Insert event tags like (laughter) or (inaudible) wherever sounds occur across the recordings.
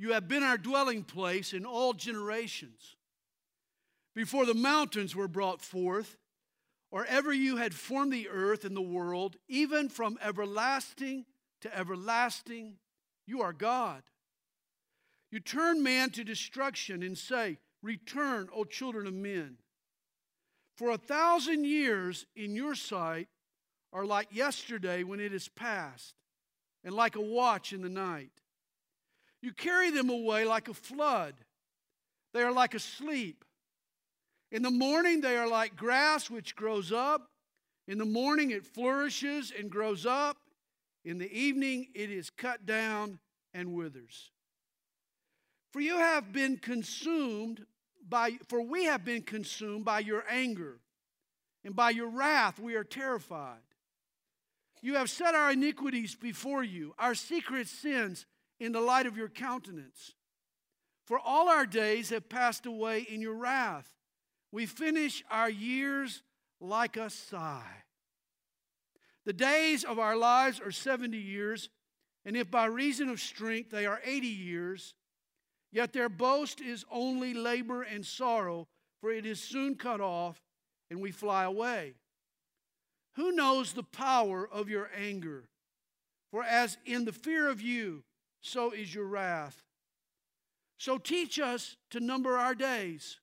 you have been our dwelling place in all generations. Before the mountains were brought forth, or ever you had formed the earth and the world, even from everlasting to everlasting, you are God. You turn man to destruction and say, Return, O children of men. For a thousand years in your sight are like yesterday when it is past, and like a watch in the night. You carry them away like a flood, they are like asleep. In the morning, they are like grass which grows up. In the morning, it flourishes and grows up. In the evening, it is cut down and withers. For you have been consumed by, for we have been consumed by your anger, and by your wrath we are terrified. You have set our iniquities before you, our secret sins in the light of your countenance. For all our days have passed away in your wrath. We finish our years like a sigh. The days of our lives are 70 years, and if by reason of strength they are 80 years, yet their boast is only labor and sorrow, for it is soon cut off, and we fly away. Who knows the power of your anger? For as in the fear of you, so is your wrath. So teach us to number our days,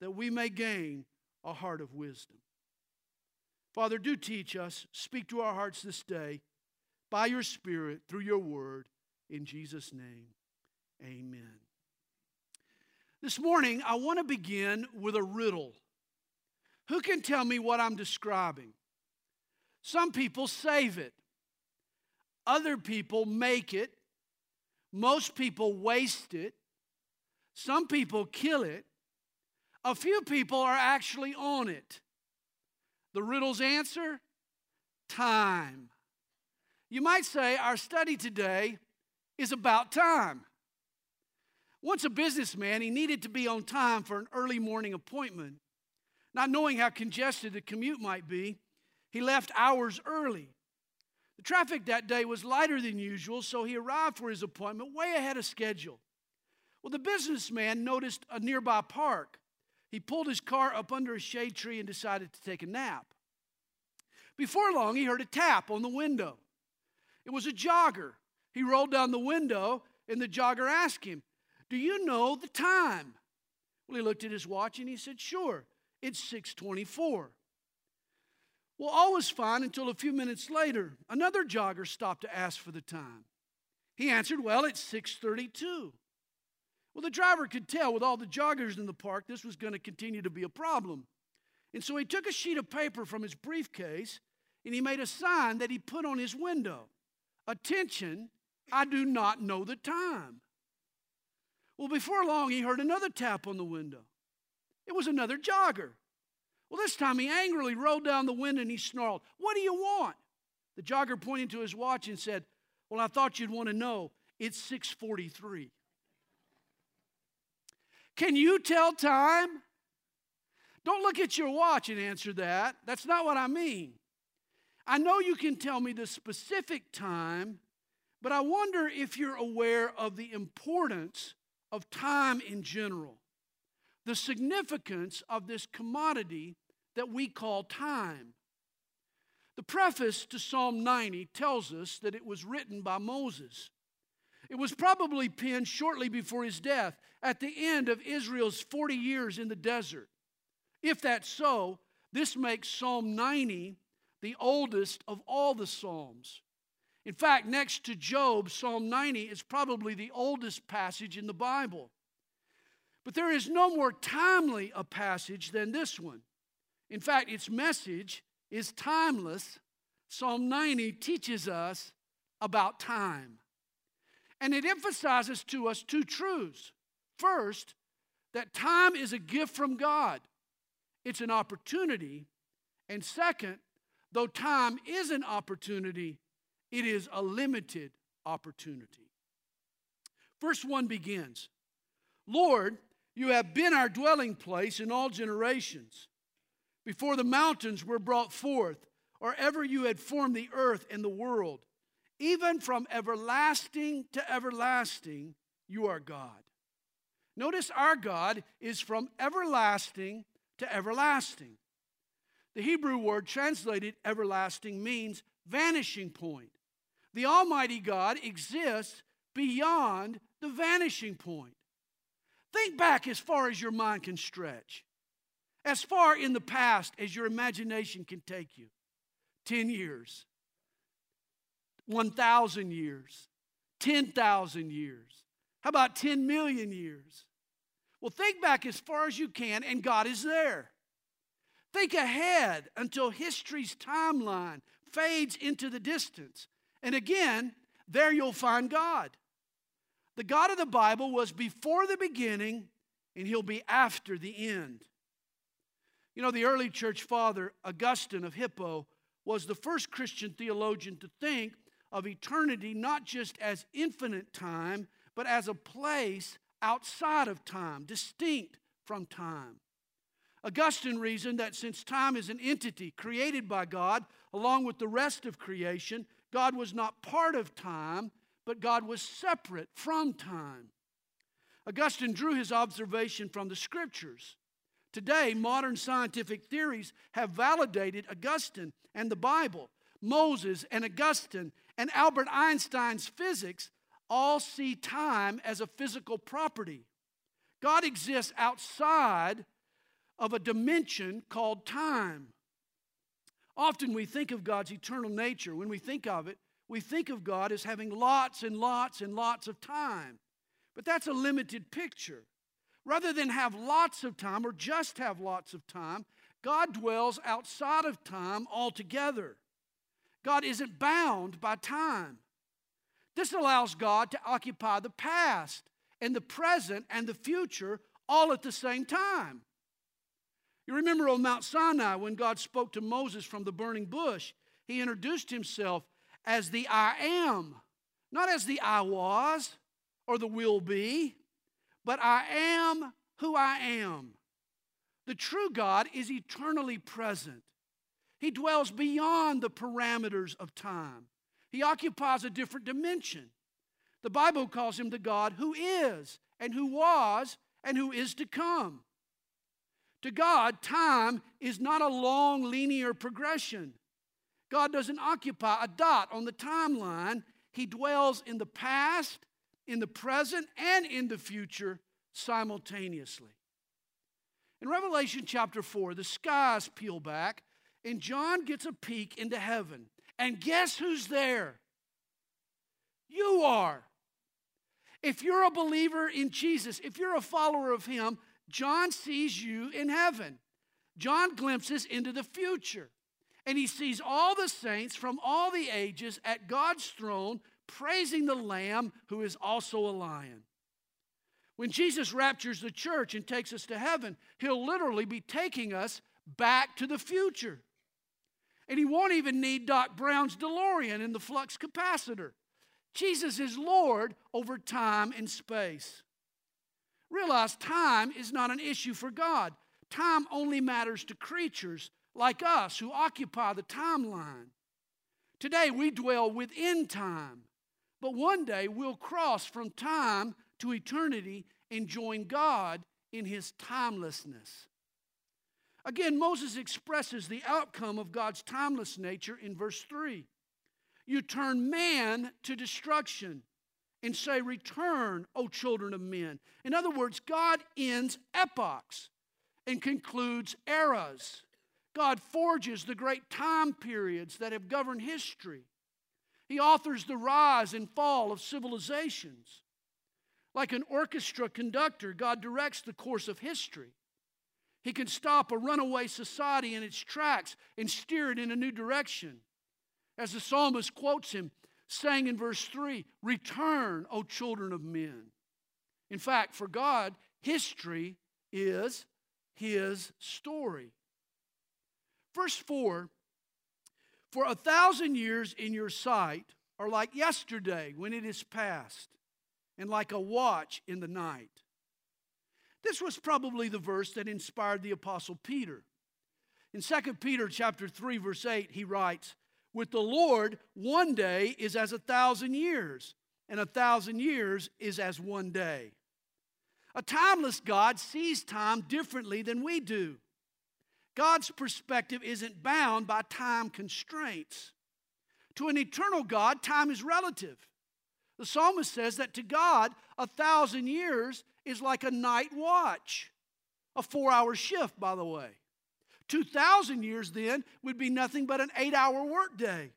that we may gain a heart of wisdom. Father, do teach us, speak to our hearts this day by your Spirit through your word. In Jesus' name, amen. This morning, I want to begin with a riddle. Who can tell me what I'm describing? Some people save it, other people make it, most people waste it, some people kill it, a few people are actually on it. The riddle's answer time. You might say our study today is about time. Once a businessman, he needed to be on time for an early morning appointment. Not knowing how congested the commute might be, he left hours early. The traffic that day was lighter than usual, so he arrived for his appointment way ahead of schedule. Well, the businessman noticed a nearby park. He pulled his car up under a shade tree and decided to take a nap. Before long, he heard a tap on the window. It was a jogger. He rolled down the window, and the jogger asked him, Do you know the time? Well, he looked at his watch and he said, Sure, it's 624. Well, all was fine until a few minutes later, another jogger stopped to ask for the time. He answered, Well, it's 632. Well, the driver could tell with all the joggers in the park this was going to continue to be a problem. And so he took a sheet of paper from his briefcase and he made a sign that he put on his window Attention, I do not know the time. Well, before long, he heard another tap on the window. It was another jogger. Well, this time he angrily rolled down the window and he snarled, What do you want? The jogger pointed to his watch and said, Well, I thought you'd want to know. It's 643. Can you tell time? Don't look at your watch and answer that. That's not what I mean. I know you can tell me the specific time, but I wonder if you're aware of the importance of time in general the significance of this commodity that we call time. The preface to Psalm 90 tells us that it was written by Moses. It was probably penned shortly before his death, at the end of Israel's 40 years in the desert. If that's so, this makes Psalm 90 the oldest of all the Psalms. In fact, next to Job, Psalm 90 is probably the oldest passage in the Bible. But there is no more timely a passage than this one. In fact, its message is timeless. Psalm 90 teaches us about time. And it emphasizes to us two truths. First, that time is a gift from God, it's an opportunity. And second, though time is an opportunity, it is a limited opportunity. Verse 1 begins Lord, you have been our dwelling place in all generations. Before the mountains were brought forth, or ever you had formed the earth and the world, even from everlasting to everlasting, you are God. Notice our God is from everlasting to everlasting. The Hebrew word translated everlasting means vanishing point. The Almighty God exists beyond the vanishing point. Think back as far as your mind can stretch, as far in the past as your imagination can take you 10 years, 1,000 years, 10,000 years. How about 10 million years? Well, think back as far as you can, and God is there. Think ahead until history's timeline fades into the distance. And again, there you'll find God. The God of the Bible was before the beginning, and he'll be after the end. You know, the early church father, Augustine of Hippo, was the first Christian theologian to think of eternity not just as infinite time, but as a place outside of time, distinct from time. Augustine reasoned that since time is an entity created by God, along with the rest of creation, God was not part of time, but God was separate from time. Augustine drew his observation from the scriptures. Today, modern scientific theories have validated Augustine and the Bible. Moses and Augustine and Albert Einstein's physics all see time as a physical property. God exists outside of a dimension called time. Often we think of God's eternal nature. When we think of it, we think of God as having lots and lots and lots of time. But that's a limited picture. Rather than have lots of time or just have lots of time, God dwells outside of time altogether. God isn't bound by time. This allows God to occupy the past and the present and the future all at the same time. You remember on Mount Sinai when God spoke to Moses from the burning bush, he introduced himself as the I am, not as the I was or the will be, but I am who I am. The true God is eternally present. He dwells beyond the parameters of time. He occupies a different dimension. The Bible calls him the God who is, and who was, and who is to come. To God, time is not a long linear progression. God doesn't occupy a dot on the timeline. He dwells in the past, in the present, and in the future simultaneously. In Revelation chapter 4, the skies peel back, and John gets a peek into heaven. And guess who's there? You are. If you're a believer in Jesus, if you're a follower of Him, John sees you in heaven. John glimpses into the future. And he sees all the saints from all the ages at God's throne praising the Lamb who is also a lion. When Jesus raptures the church and takes us to heaven, he'll literally be taking us back to the future. And he won't even need Doc Brown's DeLorean in the flux capacitor. Jesus is Lord over time and space. Realize time is not an issue for God. Time only matters to creatures like us who occupy the timeline. Today we dwell within time, but one day we'll cross from time to eternity and join God in his timelessness. Again, Moses expresses the outcome of God's timeless nature in verse 3. You turn man to destruction and say, Return, O children of men. In other words, God ends epochs and concludes eras. God forges the great time periods that have governed history. He authors the rise and fall of civilizations. Like an orchestra conductor, God directs the course of history. He can stop a runaway society in its tracks and steer it in a new direction. As the psalmist quotes him, saying in verse 3 Return, O children of men. In fact, for God, history is his story. Verse 4 For a thousand years in your sight are like yesterday when it is past, and like a watch in the night. This was probably the verse that inspired the apostle Peter. In 2 Peter chapter 3 verse 8 he writes, "With the Lord one day is as a thousand years, and a thousand years is as one day. A timeless God sees time differently than we do. God's perspective isn't bound by time constraints. To an eternal God, time is relative. The psalmist says that to God, a thousand years is like a night watch, a four hour shift, by the way. 2,000 years then would be nothing but an eight hour workday.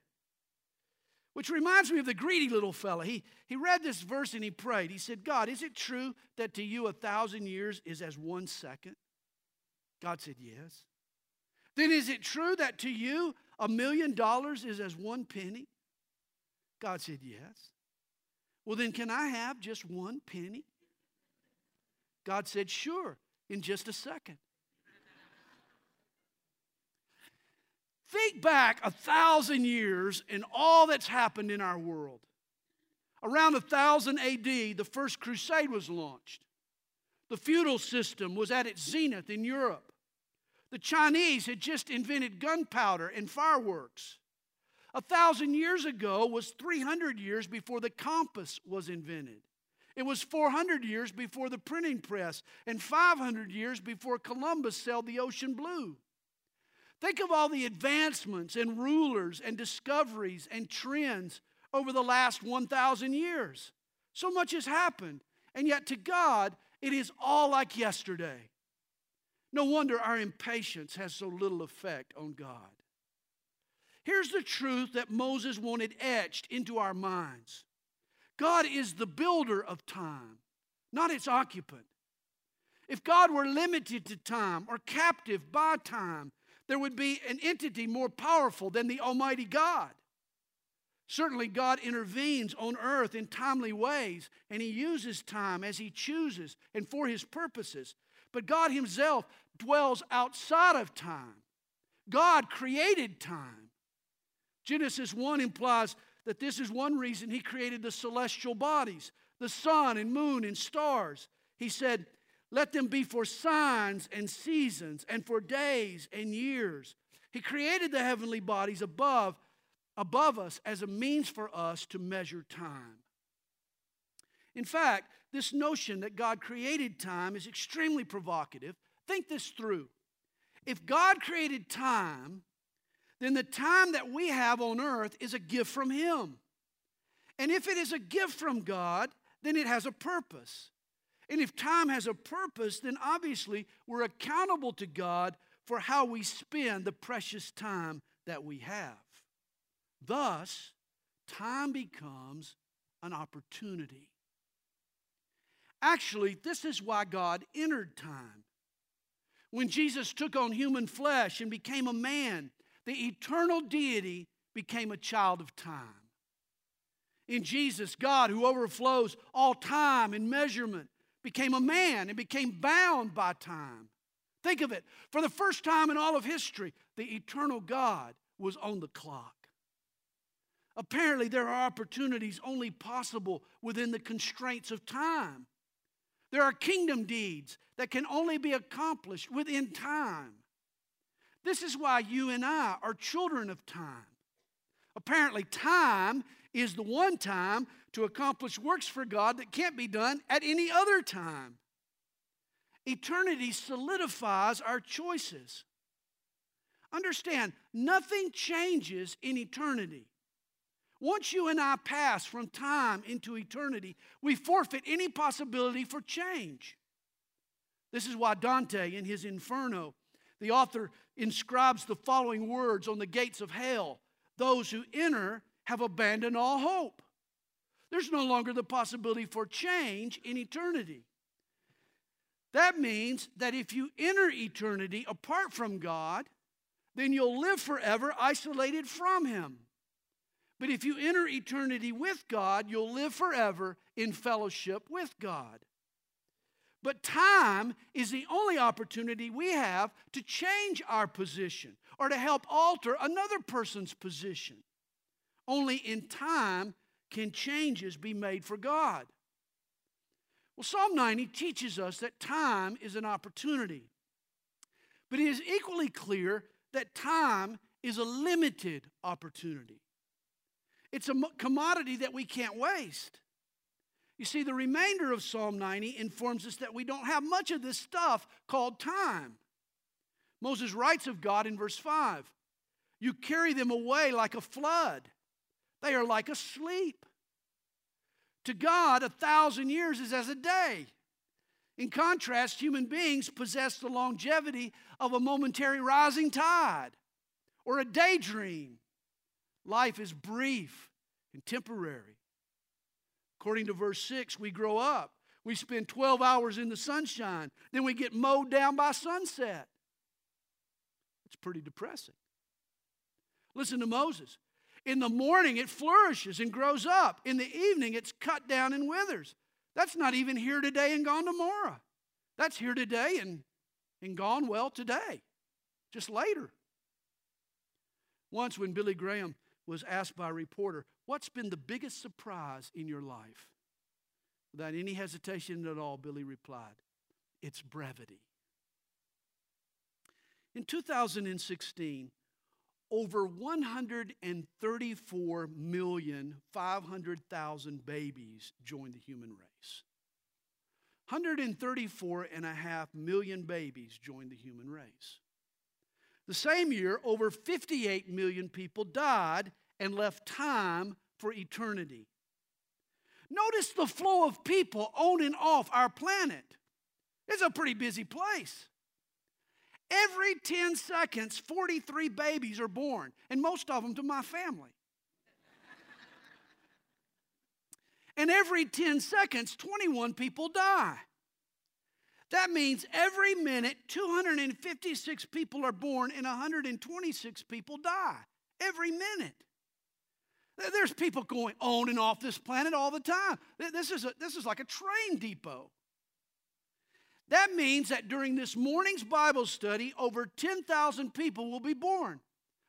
Which reminds me of the greedy little fella. He, he read this verse and he prayed. He said, God, is it true that to you a thousand years is as one second? God said, Yes. Then is it true that to you a million dollars is as one penny? God said, Yes. Well, then can I have just one penny? God said, Sure, in just a second. Think back a thousand years and all that's happened in our world. Around 1000 AD, the first crusade was launched. The feudal system was at its zenith in Europe. The Chinese had just invented gunpowder and fireworks. A thousand years ago was 300 years before the compass was invented. It was 400 years before the printing press and 500 years before Columbus sailed the ocean blue. Think of all the advancements and rulers and discoveries and trends over the last 1,000 years. So much has happened, and yet to God, it is all like yesterday. No wonder our impatience has so little effect on God. Here's the truth that Moses wanted etched into our minds God is the builder of time, not its occupant. If God were limited to time or captive by time, there would be an entity more powerful than the Almighty God. Certainly, God intervenes on earth in timely ways, and He uses time as He chooses and for His purposes. But God Himself dwells outside of time. God created time. Genesis 1 implies that this is one reason He created the celestial bodies, the sun and moon and stars. He said, let them be for signs and seasons and for days and years. He created the heavenly bodies above, above us as a means for us to measure time. In fact, this notion that God created time is extremely provocative. Think this through. If God created time, then the time that we have on earth is a gift from Him. And if it is a gift from God, then it has a purpose. And if time has a purpose, then obviously we're accountable to God for how we spend the precious time that we have. Thus, time becomes an opportunity. Actually, this is why God entered time. When Jesus took on human flesh and became a man, the eternal deity became a child of time. In Jesus, God, who overflows all time and measurement, became a man and became bound by time. Think of it. For the first time in all of history, the eternal God was on the clock. Apparently, there are opportunities only possible within the constraints of time. There are kingdom deeds that can only be accomplished within time. This is why you and I are children of time. Apparently, time is the one time to accomplish works for God that can't be done at any other time. Eternity solidifies our choices. Understand, nothing changes in eternity. Once you and I pass from time into eternity, we forfeit any possibility for change. This is why Dante, in his Inferno, the author inscribes the following words on the gates of hell Those who enter have abandoned all hope. There's no longer the possibility for change in eternity. That means that if you enter eternity apart from God, then you'll live forever isolated from Him. But if you enter eternity with God, you'll live forever in fellowship with God. But time is the only opportunity we have to change our position or to help alter another person's position. Only in time can changes be made for God. Well, Psalm 90 teaches us that time is an opportunity. But it is equally clear that time is a limited opportunity. It's a commodity that we can't waste. You see, the remainder of Psalm 90 informs us that we don't have much of this stuff called time. Moses writes of God in verse 5 You carry them away like a flood, they are like a sleep. To God, a thousand years is as a day. In contrast, human beings possess the longevity of a momentary rising tide or a daydream. Life is brief and temporary. According to verse 6, we grow up. We spend 12 hours in the sunshine. Then we get mowed down by sunset. It's pretty depressing. Listen to Moses. In the morning, it flourishes and grows up. In the evening, it's cut down and withers. That's not even here today and gone tomorrow. That's here today and, and gone well today, just later. Once, when Billy Graham was asked by a reporter, What's been the biggest surprise in your life? Without any hesitation at all, Billy replied, It's brevity. In 2016, over 134,500,000 babies joined the human race. 134.5 million babies joined the human race. The same year, over 58 million people died and left time for eternity. Notice the flow of people on and off our planet. It's a pretty busy place. Every 10 seconds, 43 babies are born, and most of them to my family. (laughs) and every 10 seconds, 21 people die. That means every minute, 256 people are born and 126 people die. Every minute. There's people going on and off this planet all the time. This is, a, this is like a train depot. That means that during this morning's Bible study, over 10,000 people will be born.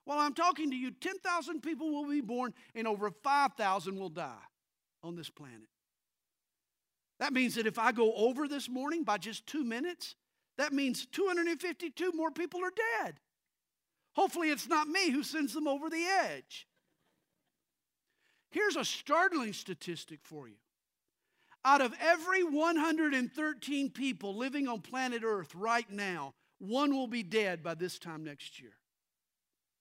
While I'm talking to you, 10,000 people will be born and over 5,000 will die on this planet. That means that if I go over this morning by just two minutes, that means 252 more people are dead. Hopefully, it's not me who sends them over the edge. Here's a startling statistic for you out of every 113 people living on planet Earth right now, one will be dead by this time next year.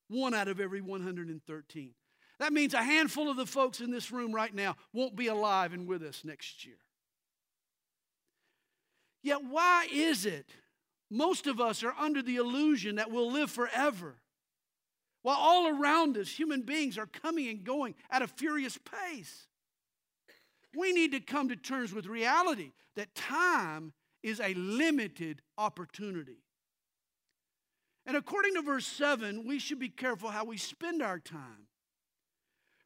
One out of every 113. That means a handful of the folks in this room right now won't be alive and with us next year. Yet, why is it most of us are under the illusion that we'll live forever? While all around us, human beings are coming and going at a furious pace. We need to come to terms with reality that time is a limited opportunity. And according to verse 7, we should be careful how we spend our time.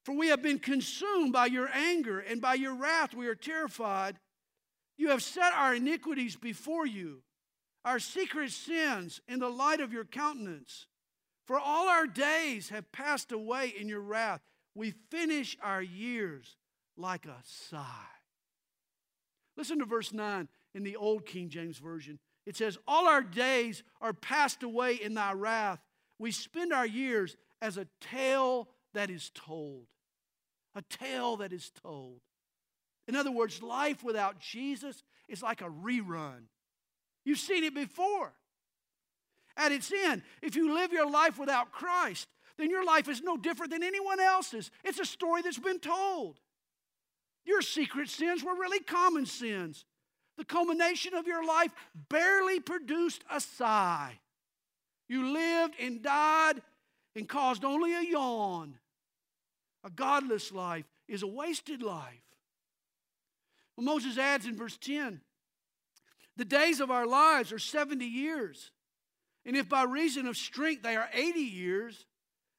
For we have been consumed by your anger, and by your wrath we are terrified. You have set our iniquities before you, our secret sins in the light of your countenance. For all our days have passed away in your wrath. We finish our years like a sigh. Listen to verse 9 in the Old King James Version. It says, All our days are passed away in thy wrath. We spend our years as a tale that is told. A tale that is told. In other words, life without Jesus is like a rerun. You've seen it before. At its end, if you live your life without Christ, then your life is no different than anyone else's. It's a story that's been told. Your secret sins were really common sins. The culmination of your life barely produced a sigh. You lived and died and caused only a yawn. A godless life is a wasted life. Well, Moses adds in verse 10 the days of our lives are 70 years. And if by reason of strength they are 80 years,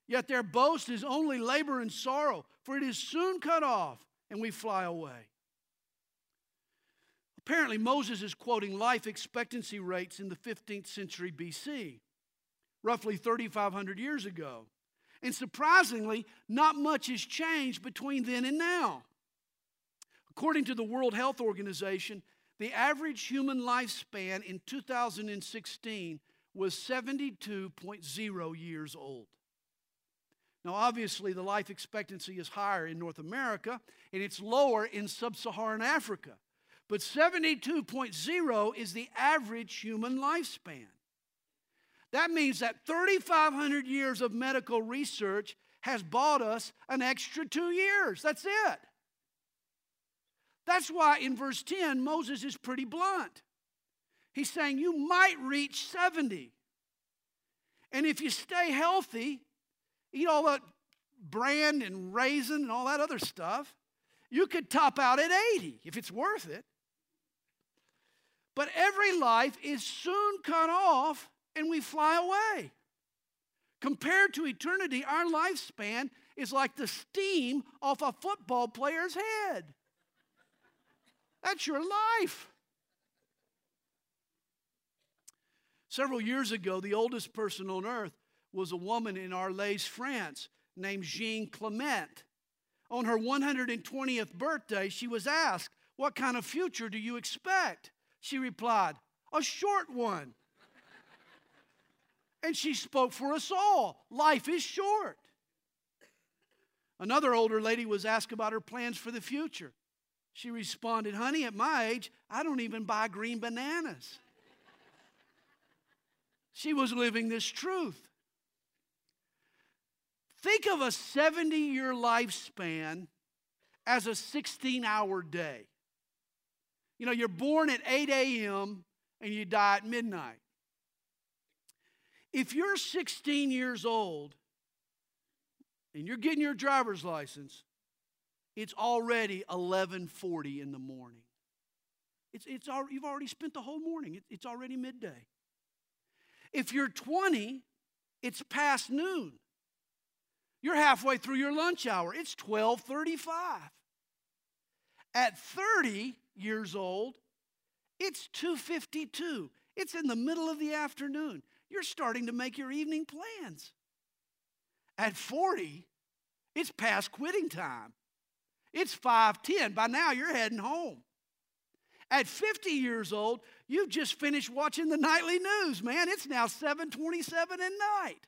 yet their boast is only labor and sorrow, for it is soon cut off and we fly away. Apparently, Moses is quoting life expectancy rates in the 15th century BC, roughly 3,500 years ago. And surprisingly, not much has changed between then and now. According to the World Health Organization, the average human lifespan in 2016 was 72.0 years old. Now, obviously, the life expectancy is higher in North America and it's lower in sub Saharan Africa. But 72.0 is the average human lifespan. That means that 3,500 years of medical research has bought us an extra two years. That's it. That's why in verse 10, Moses is pretty blunt. He's saying you might reach 70. And if you stay healthy, eat all that bran and raisin and all that other stuff, you could top out at 80 if it's worth it. But every life is soon cut off and we fly away. Compared to eternity, our lifespan is like the steam off a football player's head. That's your life. Several years ago, the oldest person on earth was a woman in Arles, France, named Jeanne Calment. On her 120th birthday, she was asked, What kind of future do you expect? She replied, A short one. and she spoke for us all. Life is short. Another older lady was asked about her plans for the future. She responded, Honey, at my age, I don't even buy green bananas. She was living this truth. Think of a 70 year lifespan as a 16 hour day. You know, you're born at 8 a.m. and you die at midnight. If you're 16 years old and you're getting your driver's license, it's already 11:40 in the morning. It's, it's you've already spent the whole morning. It's already midday. If you're 20, it's past noon. You're halfway through your lunch hour. It's 12:35. At 30 years old, it's 2:52. It's in the middle of the afternoon. You're starting to make your evening plans. At 40, it's past quitting time. It's 5:10. By now you're heading home. At 50 years old, you've just finished watching the nightly news, man. It's now 7:27 at night.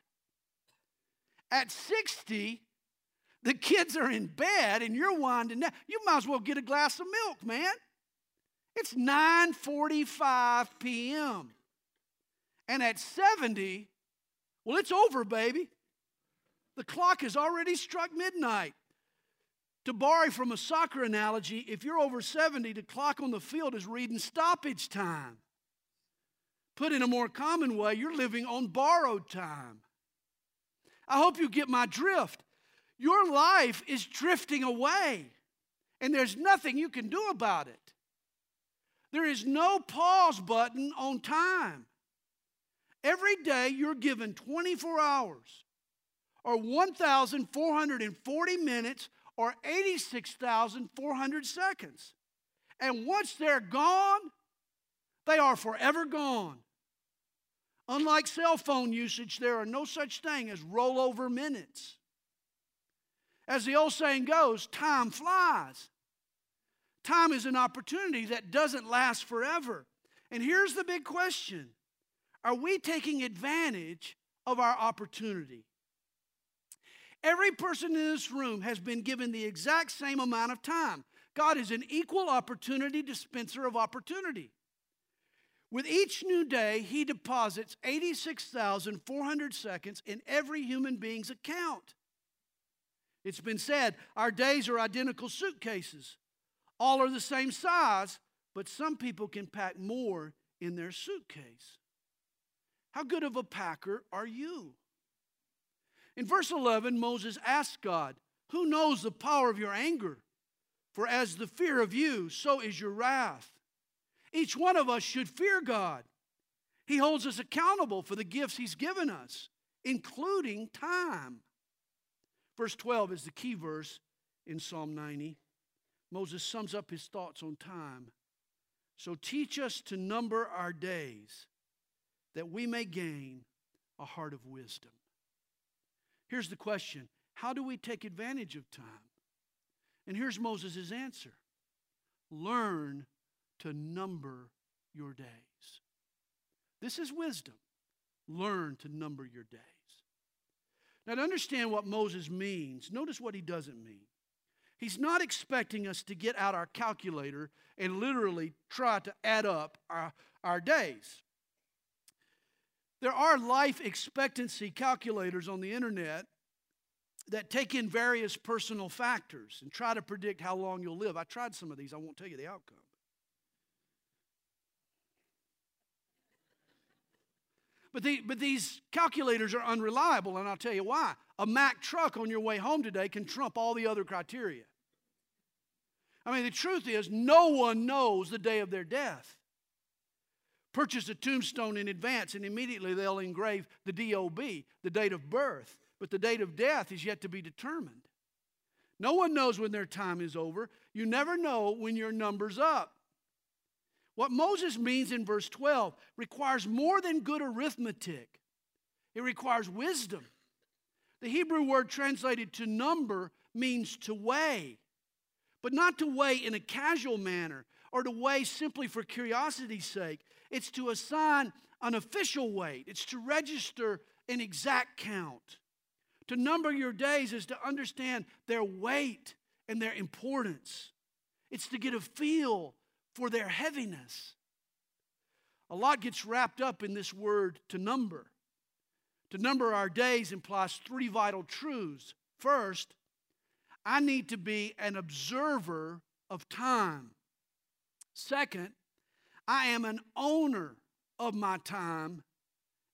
At 60, the kids are in bed and you're winding down. You might as well get a glass of milk, man. It's 9:45 p.m. And at 70, well, it's over, baby. The clock has already struck midnight. To borrow from a soccer analogy, if you're over 70, the clock on the field is reading stoppage time. Put in a more common way, you're living on borrowed time. I hope you get my drift. Your life is drifting away, and there's nothing you can do about it. There is no pause button on time. Every day you're given 24 hours or 1,440 minutes or 86,400 seconds. And once they're gone, they are forever gone. Unlike cell phone usage, there are no such thing as rollover minutes. As the old saying goes, time flies. Time is an opportunity that doesn't last forever. And here's the big question Are we taking advantage of our opportunity? Every person in this room has been given the exact same amount of time. God is an equal opportunity dispenser of opportunity. With each new day, He deposits 86,400 seconds in every human being's account. It's been said our days are identical suitcases. All are the same size, but some people can pack more in their suitcase. How good of a packer are you? In verse 11, Moses asked God, Who knows the power of your anger? For as the fear of you, so is your wrath. Each one of us should fear God. He holds us accountable for the gifts He's given us, including time. Verse 12 is the key verse in Psalm 90. Moses sums up his thoughts on time. So teach us to number our days that we may gain a heart of wisdom. Here's the question How do we take advantage of time? And here's Moses' answer Learn to number your days. This is wisdom. Learn to number your days. Now, to understand what Moses means, notice what he doesn't mean. He's not expecting us to get out our calculator and literally try to add up our, our days. There are life expectancy calculators on the internet that take in various personal factors and try to predict how long you'll live. I tried some of these, I won't tell you the outcome. But, the, but these calculators are unreliable, and I'll tell you why. A Mack truck on your way home today can trump all the other criteria. I mean, the truth is, no one knows the day of their death. Purchase a tombstone in advance, and immediately they'll engrave the DOB, the date of birth but the date of death is yet to be determined. No one knows when their time is over. You never know when your number's up. What Moses means in verse 12 requires more than good arithmetic, it requires wisdom. The Hebrew word translated to number means to weigh, but not to weigh in a casual manner or to weigh simply for curiosity's sake. It's to assign an official weight, it's to register an exact count. To number your days is to understand their weight and their importance. It's to get a feel for their heaviness. A lot gets wrapped up in this word to number. To number our days implies three vital truths. First, I need to be an observer of time. Second, I am an owner of my time.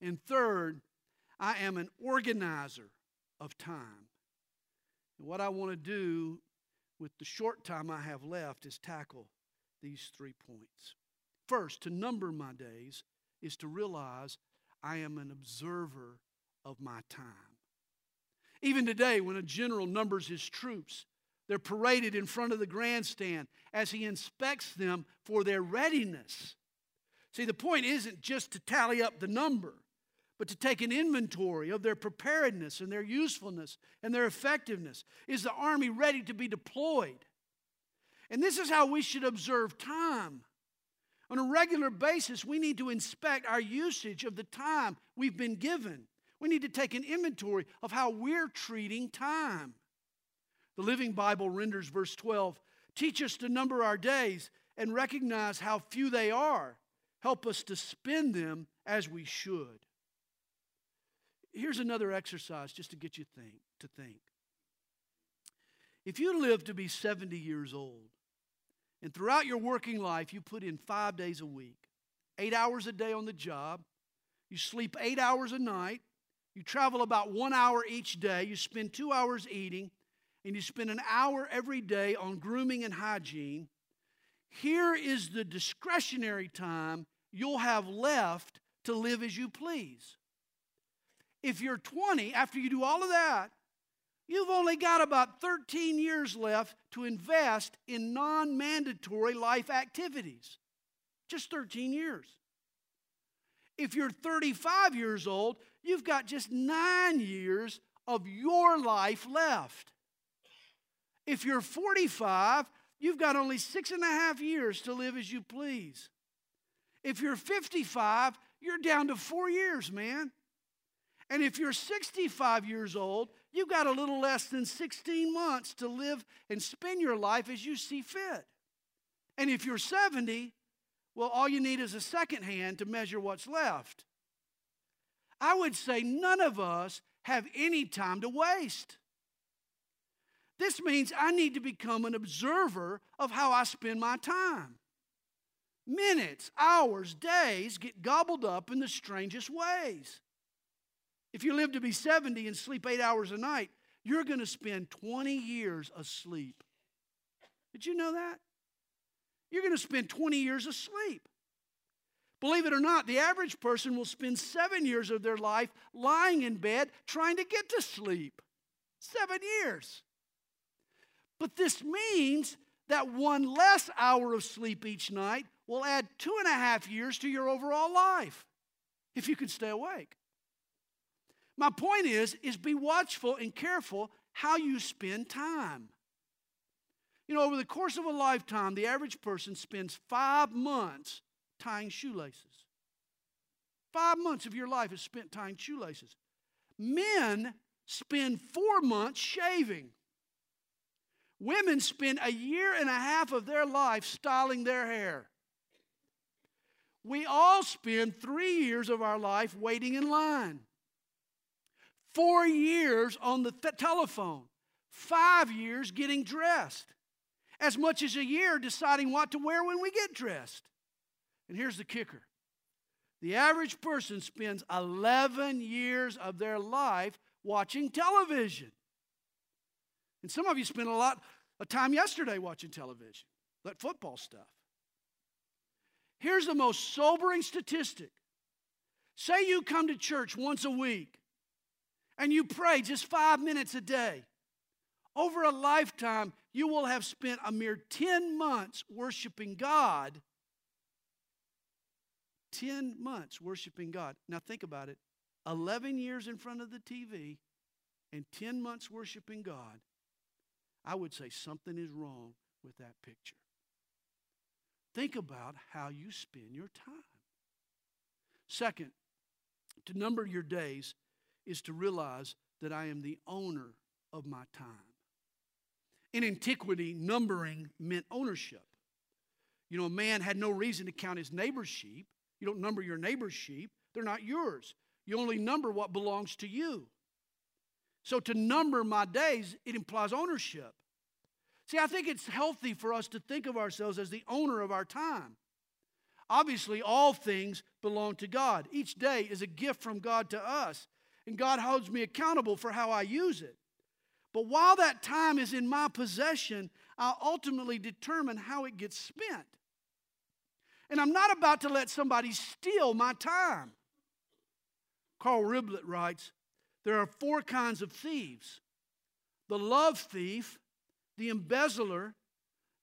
And third, I am an organizer of time. And what I want to do with the short time I have left is tackle these three points. First, to number my days is to realize I am an observer of my time. Even today, when a general numbers his troops, they're paraded in front of the grandstand as he inspects them for their readiness. See, the point isn't just to tally up the number, but to take an inventory of their preparedness and their usefulness and their effectiveness. Is the army ready to be deployed? And this is how we should observe time. On a regular basis, we need to inspect our usage of the time we've been given. We need to take an inventory of how we're treating time. The Living Bible renders verse 12 Teach us to number our days and recognize how few they are. Help us to spend them as we should. Here's another exercise just to get you think, to think. If you live to be 70 years old, and throughout your working life you put in five days a week, eight hours a day on the job, you sleep eight hours a night, you travel about one hour each day, you spend two hours eating, and you spend an hour every day on grooming and hygiene, here is the discretionary time you'll have left to live as you please if you're 20, after you do all of that, you've only got about 13 years left to invest in non mandatory life activities. Just 13 years. If you're 35 years old, you've got just nine years of your life left. If you're 45, you've got only six and a half years to live as you please. If you're 55, you're down to four years, man. And if you're 65 years old, you've got a little less than 16 months to live and spend your life as you see fit. And if you're 70, well, all you need is a second hand to measure what's left. I would say none of us have any time to waste. This means I need to become an observer of how I spend my time. Minutes, hours, days get gobbled up in the strangest ways. If you live to be 70 and sleep eight hours a night, you're going to spend 20 years asleep. Did you know that? You're going to spend 20 years asleep. Believe it or not, the average person will spend seven years of their life lying in bed trying to get to sleep. Seven years. But this means that one less hour of sleep each night will add two and a half years to your overall life if you can stay awake. My point is, is be watchful and careful how you spend time. You know, over the course of a lifetime, the average person spends five months tying shoelaces. Five months of your life is spent tying shoelaces. Men spend four months shaving. Women spend a year and a half of their life styling their hair. We all spend three years of our life waiting in line, four years on the th- telephone, five years getting dressed, as much as a year deciding what to wear when we get dressed. And here's the kicker the average person spends 11 years of their life watching television. And some of you spent a lot of time yesterday watching television, that football stuff. Here's the most sobering statistic say you come to church once a week and you pray just five minutes a day. Over a lifetime, you will have spent a mere 10 months worshiping God. 10 months worshiping God. Now think about it 11 years in front of the TV and 10 months worshiping God. I would say something is wrong with that picture. Think about how you spend your time. Second, to number your days is to realize that I am the owner of my time. In antiquity, numbering meant ownership. You know, a man had no reason to count his neighbor's sheep. You don't number your neighbor's sheep, they're not yours. You only number what belongs to you. So to number my days, it implies ownership. See, I think it's healthy for us to think of ourselves as the owner of our time. Obviously, all things belong to God. Each day is a gift from God to us, and God holds me accountable for how I use it. But while that time is in my possession, I'll ultimately determine how it gets spent. And I'm not about to let somebody steal my time. Carl Riblet writes there are four kinds of thieves the love thief, the embezzler,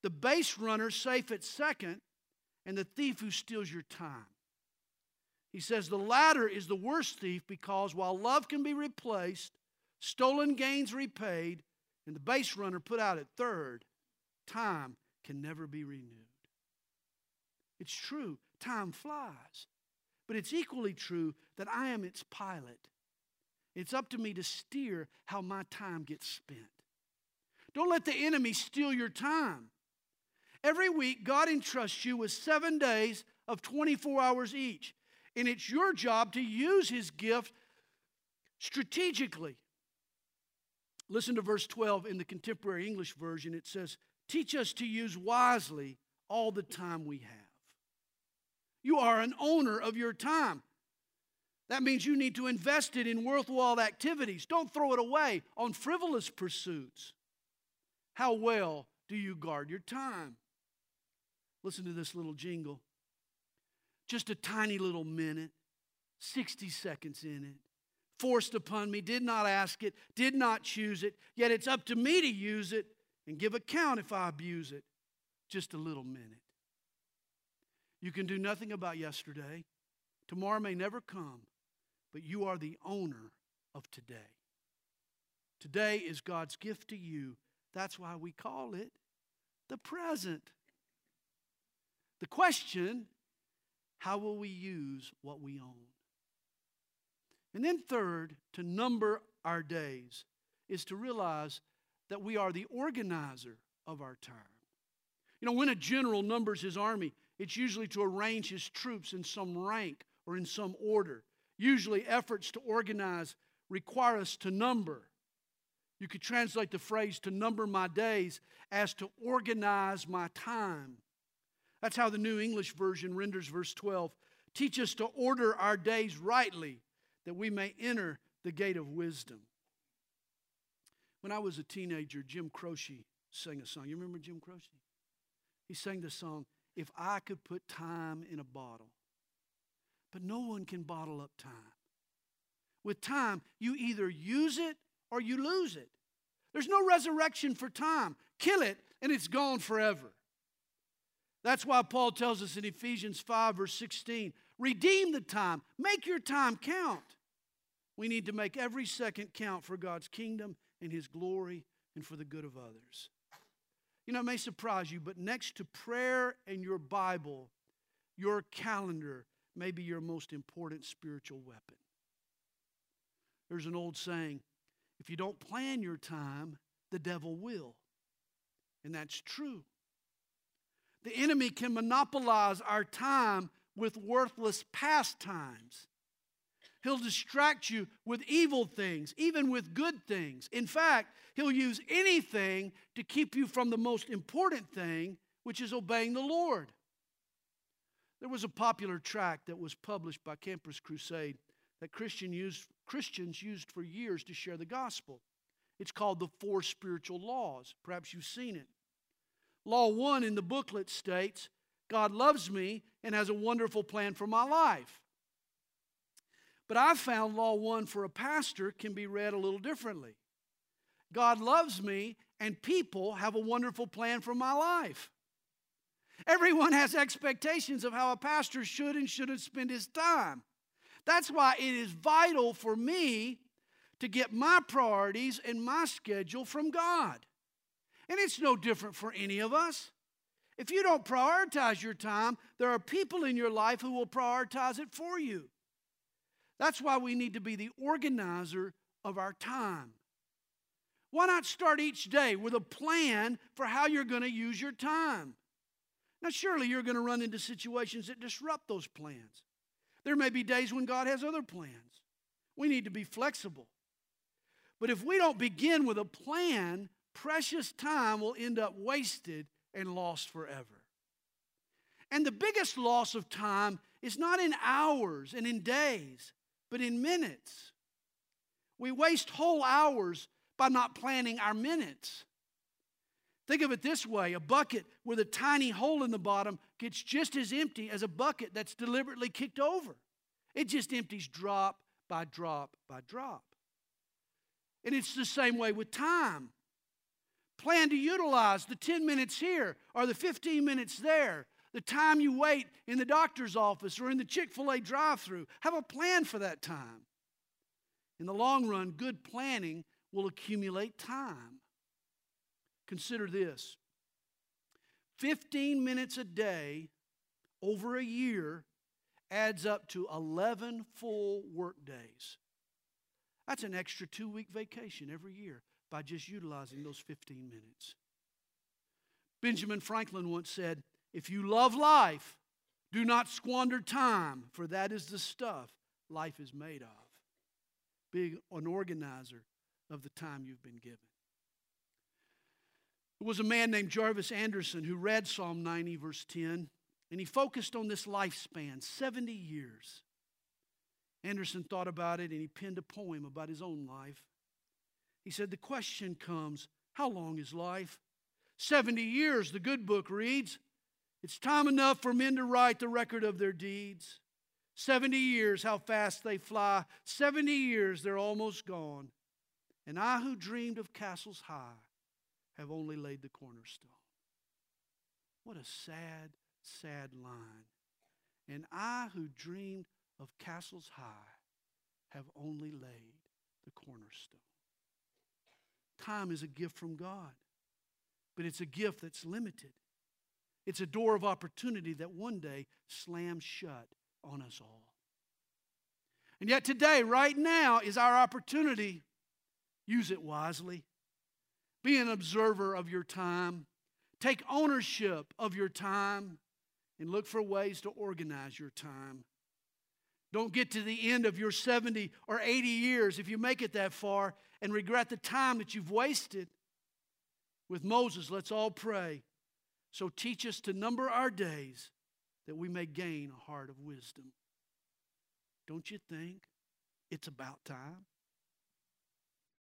the base runner safe at second, and the thief who steals your time. He says the latter is the worst thief because while love can be replaced, stolen gains repaid, and the base runner put out at third, time can never be renewed. It's true, time flies. But it's equally true that I am its pilot. It's up to me to steer how my time gets spent. Don't let the enemy steal your time. Every week, God entrusts you with seven days of 24 hours each. And it's your job to use his gift strategically. Listen to verse 12 in the contemporary English version. It says, Teach us to use wisely all the time we have. You are an owner of your time. That means you need to invest it in worthwhile activities. Don't throw it away on frivolous pursuits. How well do you guard your time? Listen to this little jingle. Just a tiny little minute, 60 seconds in it. Forced upon me, did not ask it, did not choose it, yet it's up to me to use it and give account if I abuse it. Just a little minute. You can do nothing about yesterday. Tomorrow may never come, but you are the owner of today. Today is God's gift to you that's why we call it the present. The question how will we use what we own? And then, third, to number our days is to realize that we are the organizer of our time. You know, when a general numbers his army, it's usually to arrange his troops in some rank or in some order. Usually, efforts to organize require us to number. You could translate the phrase to number my days as to organize my time. That's how the New English Version renders verse 12. Teach us to order our days rightly that we may enter the gate of wisdom. When I was a teenager, Jim Croce sang a song. You remember Jim Croce? He sang the song, If I Could Put Time in a Bottle. But no one can bottle up time. With time, you either use it or you lose it. There's no resurrection for time. Kill it and it's gone forever. That's why Paul tells us in Ephesians 5, verse 16 redeem the time, make your time count. We need to make every second count for God's kingdom and His glory and for the good of others. You know, it may surprise you, but next to prayer and your Bible, your calendar may be your most important spiritual weapon. There's an old saying If you don't plan your time, the devil will. And that's true. The enemy can monopolize our time with worthless pastimes. He'll distract you with evil things, even with good things. In fact, he'll use anything to keep you from the most important thing, which is obeying the Lord. There was a popular tract that was published by Campus Crusade that Christian used, Christians used for years to share the gospel. It's called the Four Spiritual Laws. Perhaps you've seen it. Law one in the booklet states God loves me and has a wonderful plan for my life. But I've found Law 1 for a pastor can be read a little differently. God loves me, and people have a wonderful plan for my life. Everyone has expectations of how a pastor should and shouldn't spend his time. That's why it is vital for me to get my priorities and my schedule from God. And it's no different for any of us. If you don't prioritize your time, there are people in your life who will prioritize it for you. That's why we need to be the organizer of our time. Why not start each day with a plan for how you're going to use your time? Now, surely you're going to run into situations that disrupt those plans. There may be days when God has other plans. We need to be flexible. But if we don't begin with a plan, precious time will end up wasted and lost forever. And the biggest loss of time is not in hours and in days, but in minutes. We waste whole hours by not planning our minutes. Think of it this way a bucket with a tiny hole in the bottom gets just as empty as a bucket that's deliberately kicked over. It just empties drop by drop by drop. And it's the same way with time. Plan to utilize the 10 minutes here or the 15 minutes there, the time you wait in the doctor's office or in the Chick fil A drive through. Have a plan for that time. In the long run, good planning will accumulate time. Consider this 15 minutes a day over a year adds up to 11 full work days. That's an extra two week vacation every year by just utilizing those 15 minutes. Benjamin Franklin once said, If you love life, do not squander time, for that is the stuff life is made of. Be an organizer of the time you've been given. There was a man named Jarvis Anderson who read Psalm 90, verse 10, and he focused on this lifespan 70 years. Anderson thought about it and he penned a poem about his own life. He said, The question comes how long is life? 70 years, the good book reads. It's time enough for men to write the record of their deeds. 70 years, how fast they fly. 70 years, they're almost gone. And I who dreamed of castles high have only laid the cornerstone. What a sad, sad line. And I who dreamed of castles high have only laid the cornerstone. Time is a gift from God, but it's a gift that's limited. It's a door of opportunity that one day slams shut on us all. And yet, today, right now, is our opportunity. Use it wisely. Be an observer of your time. Take ownership of your time and look for ways to organize your time. Don't get to the end of your 70 or 80 years, if you make it that far, and regret the time that you've wasted. With Moses, let's all pray. So teach us to number our days that we may gain a heart of wisdom. Don't you think it's about time?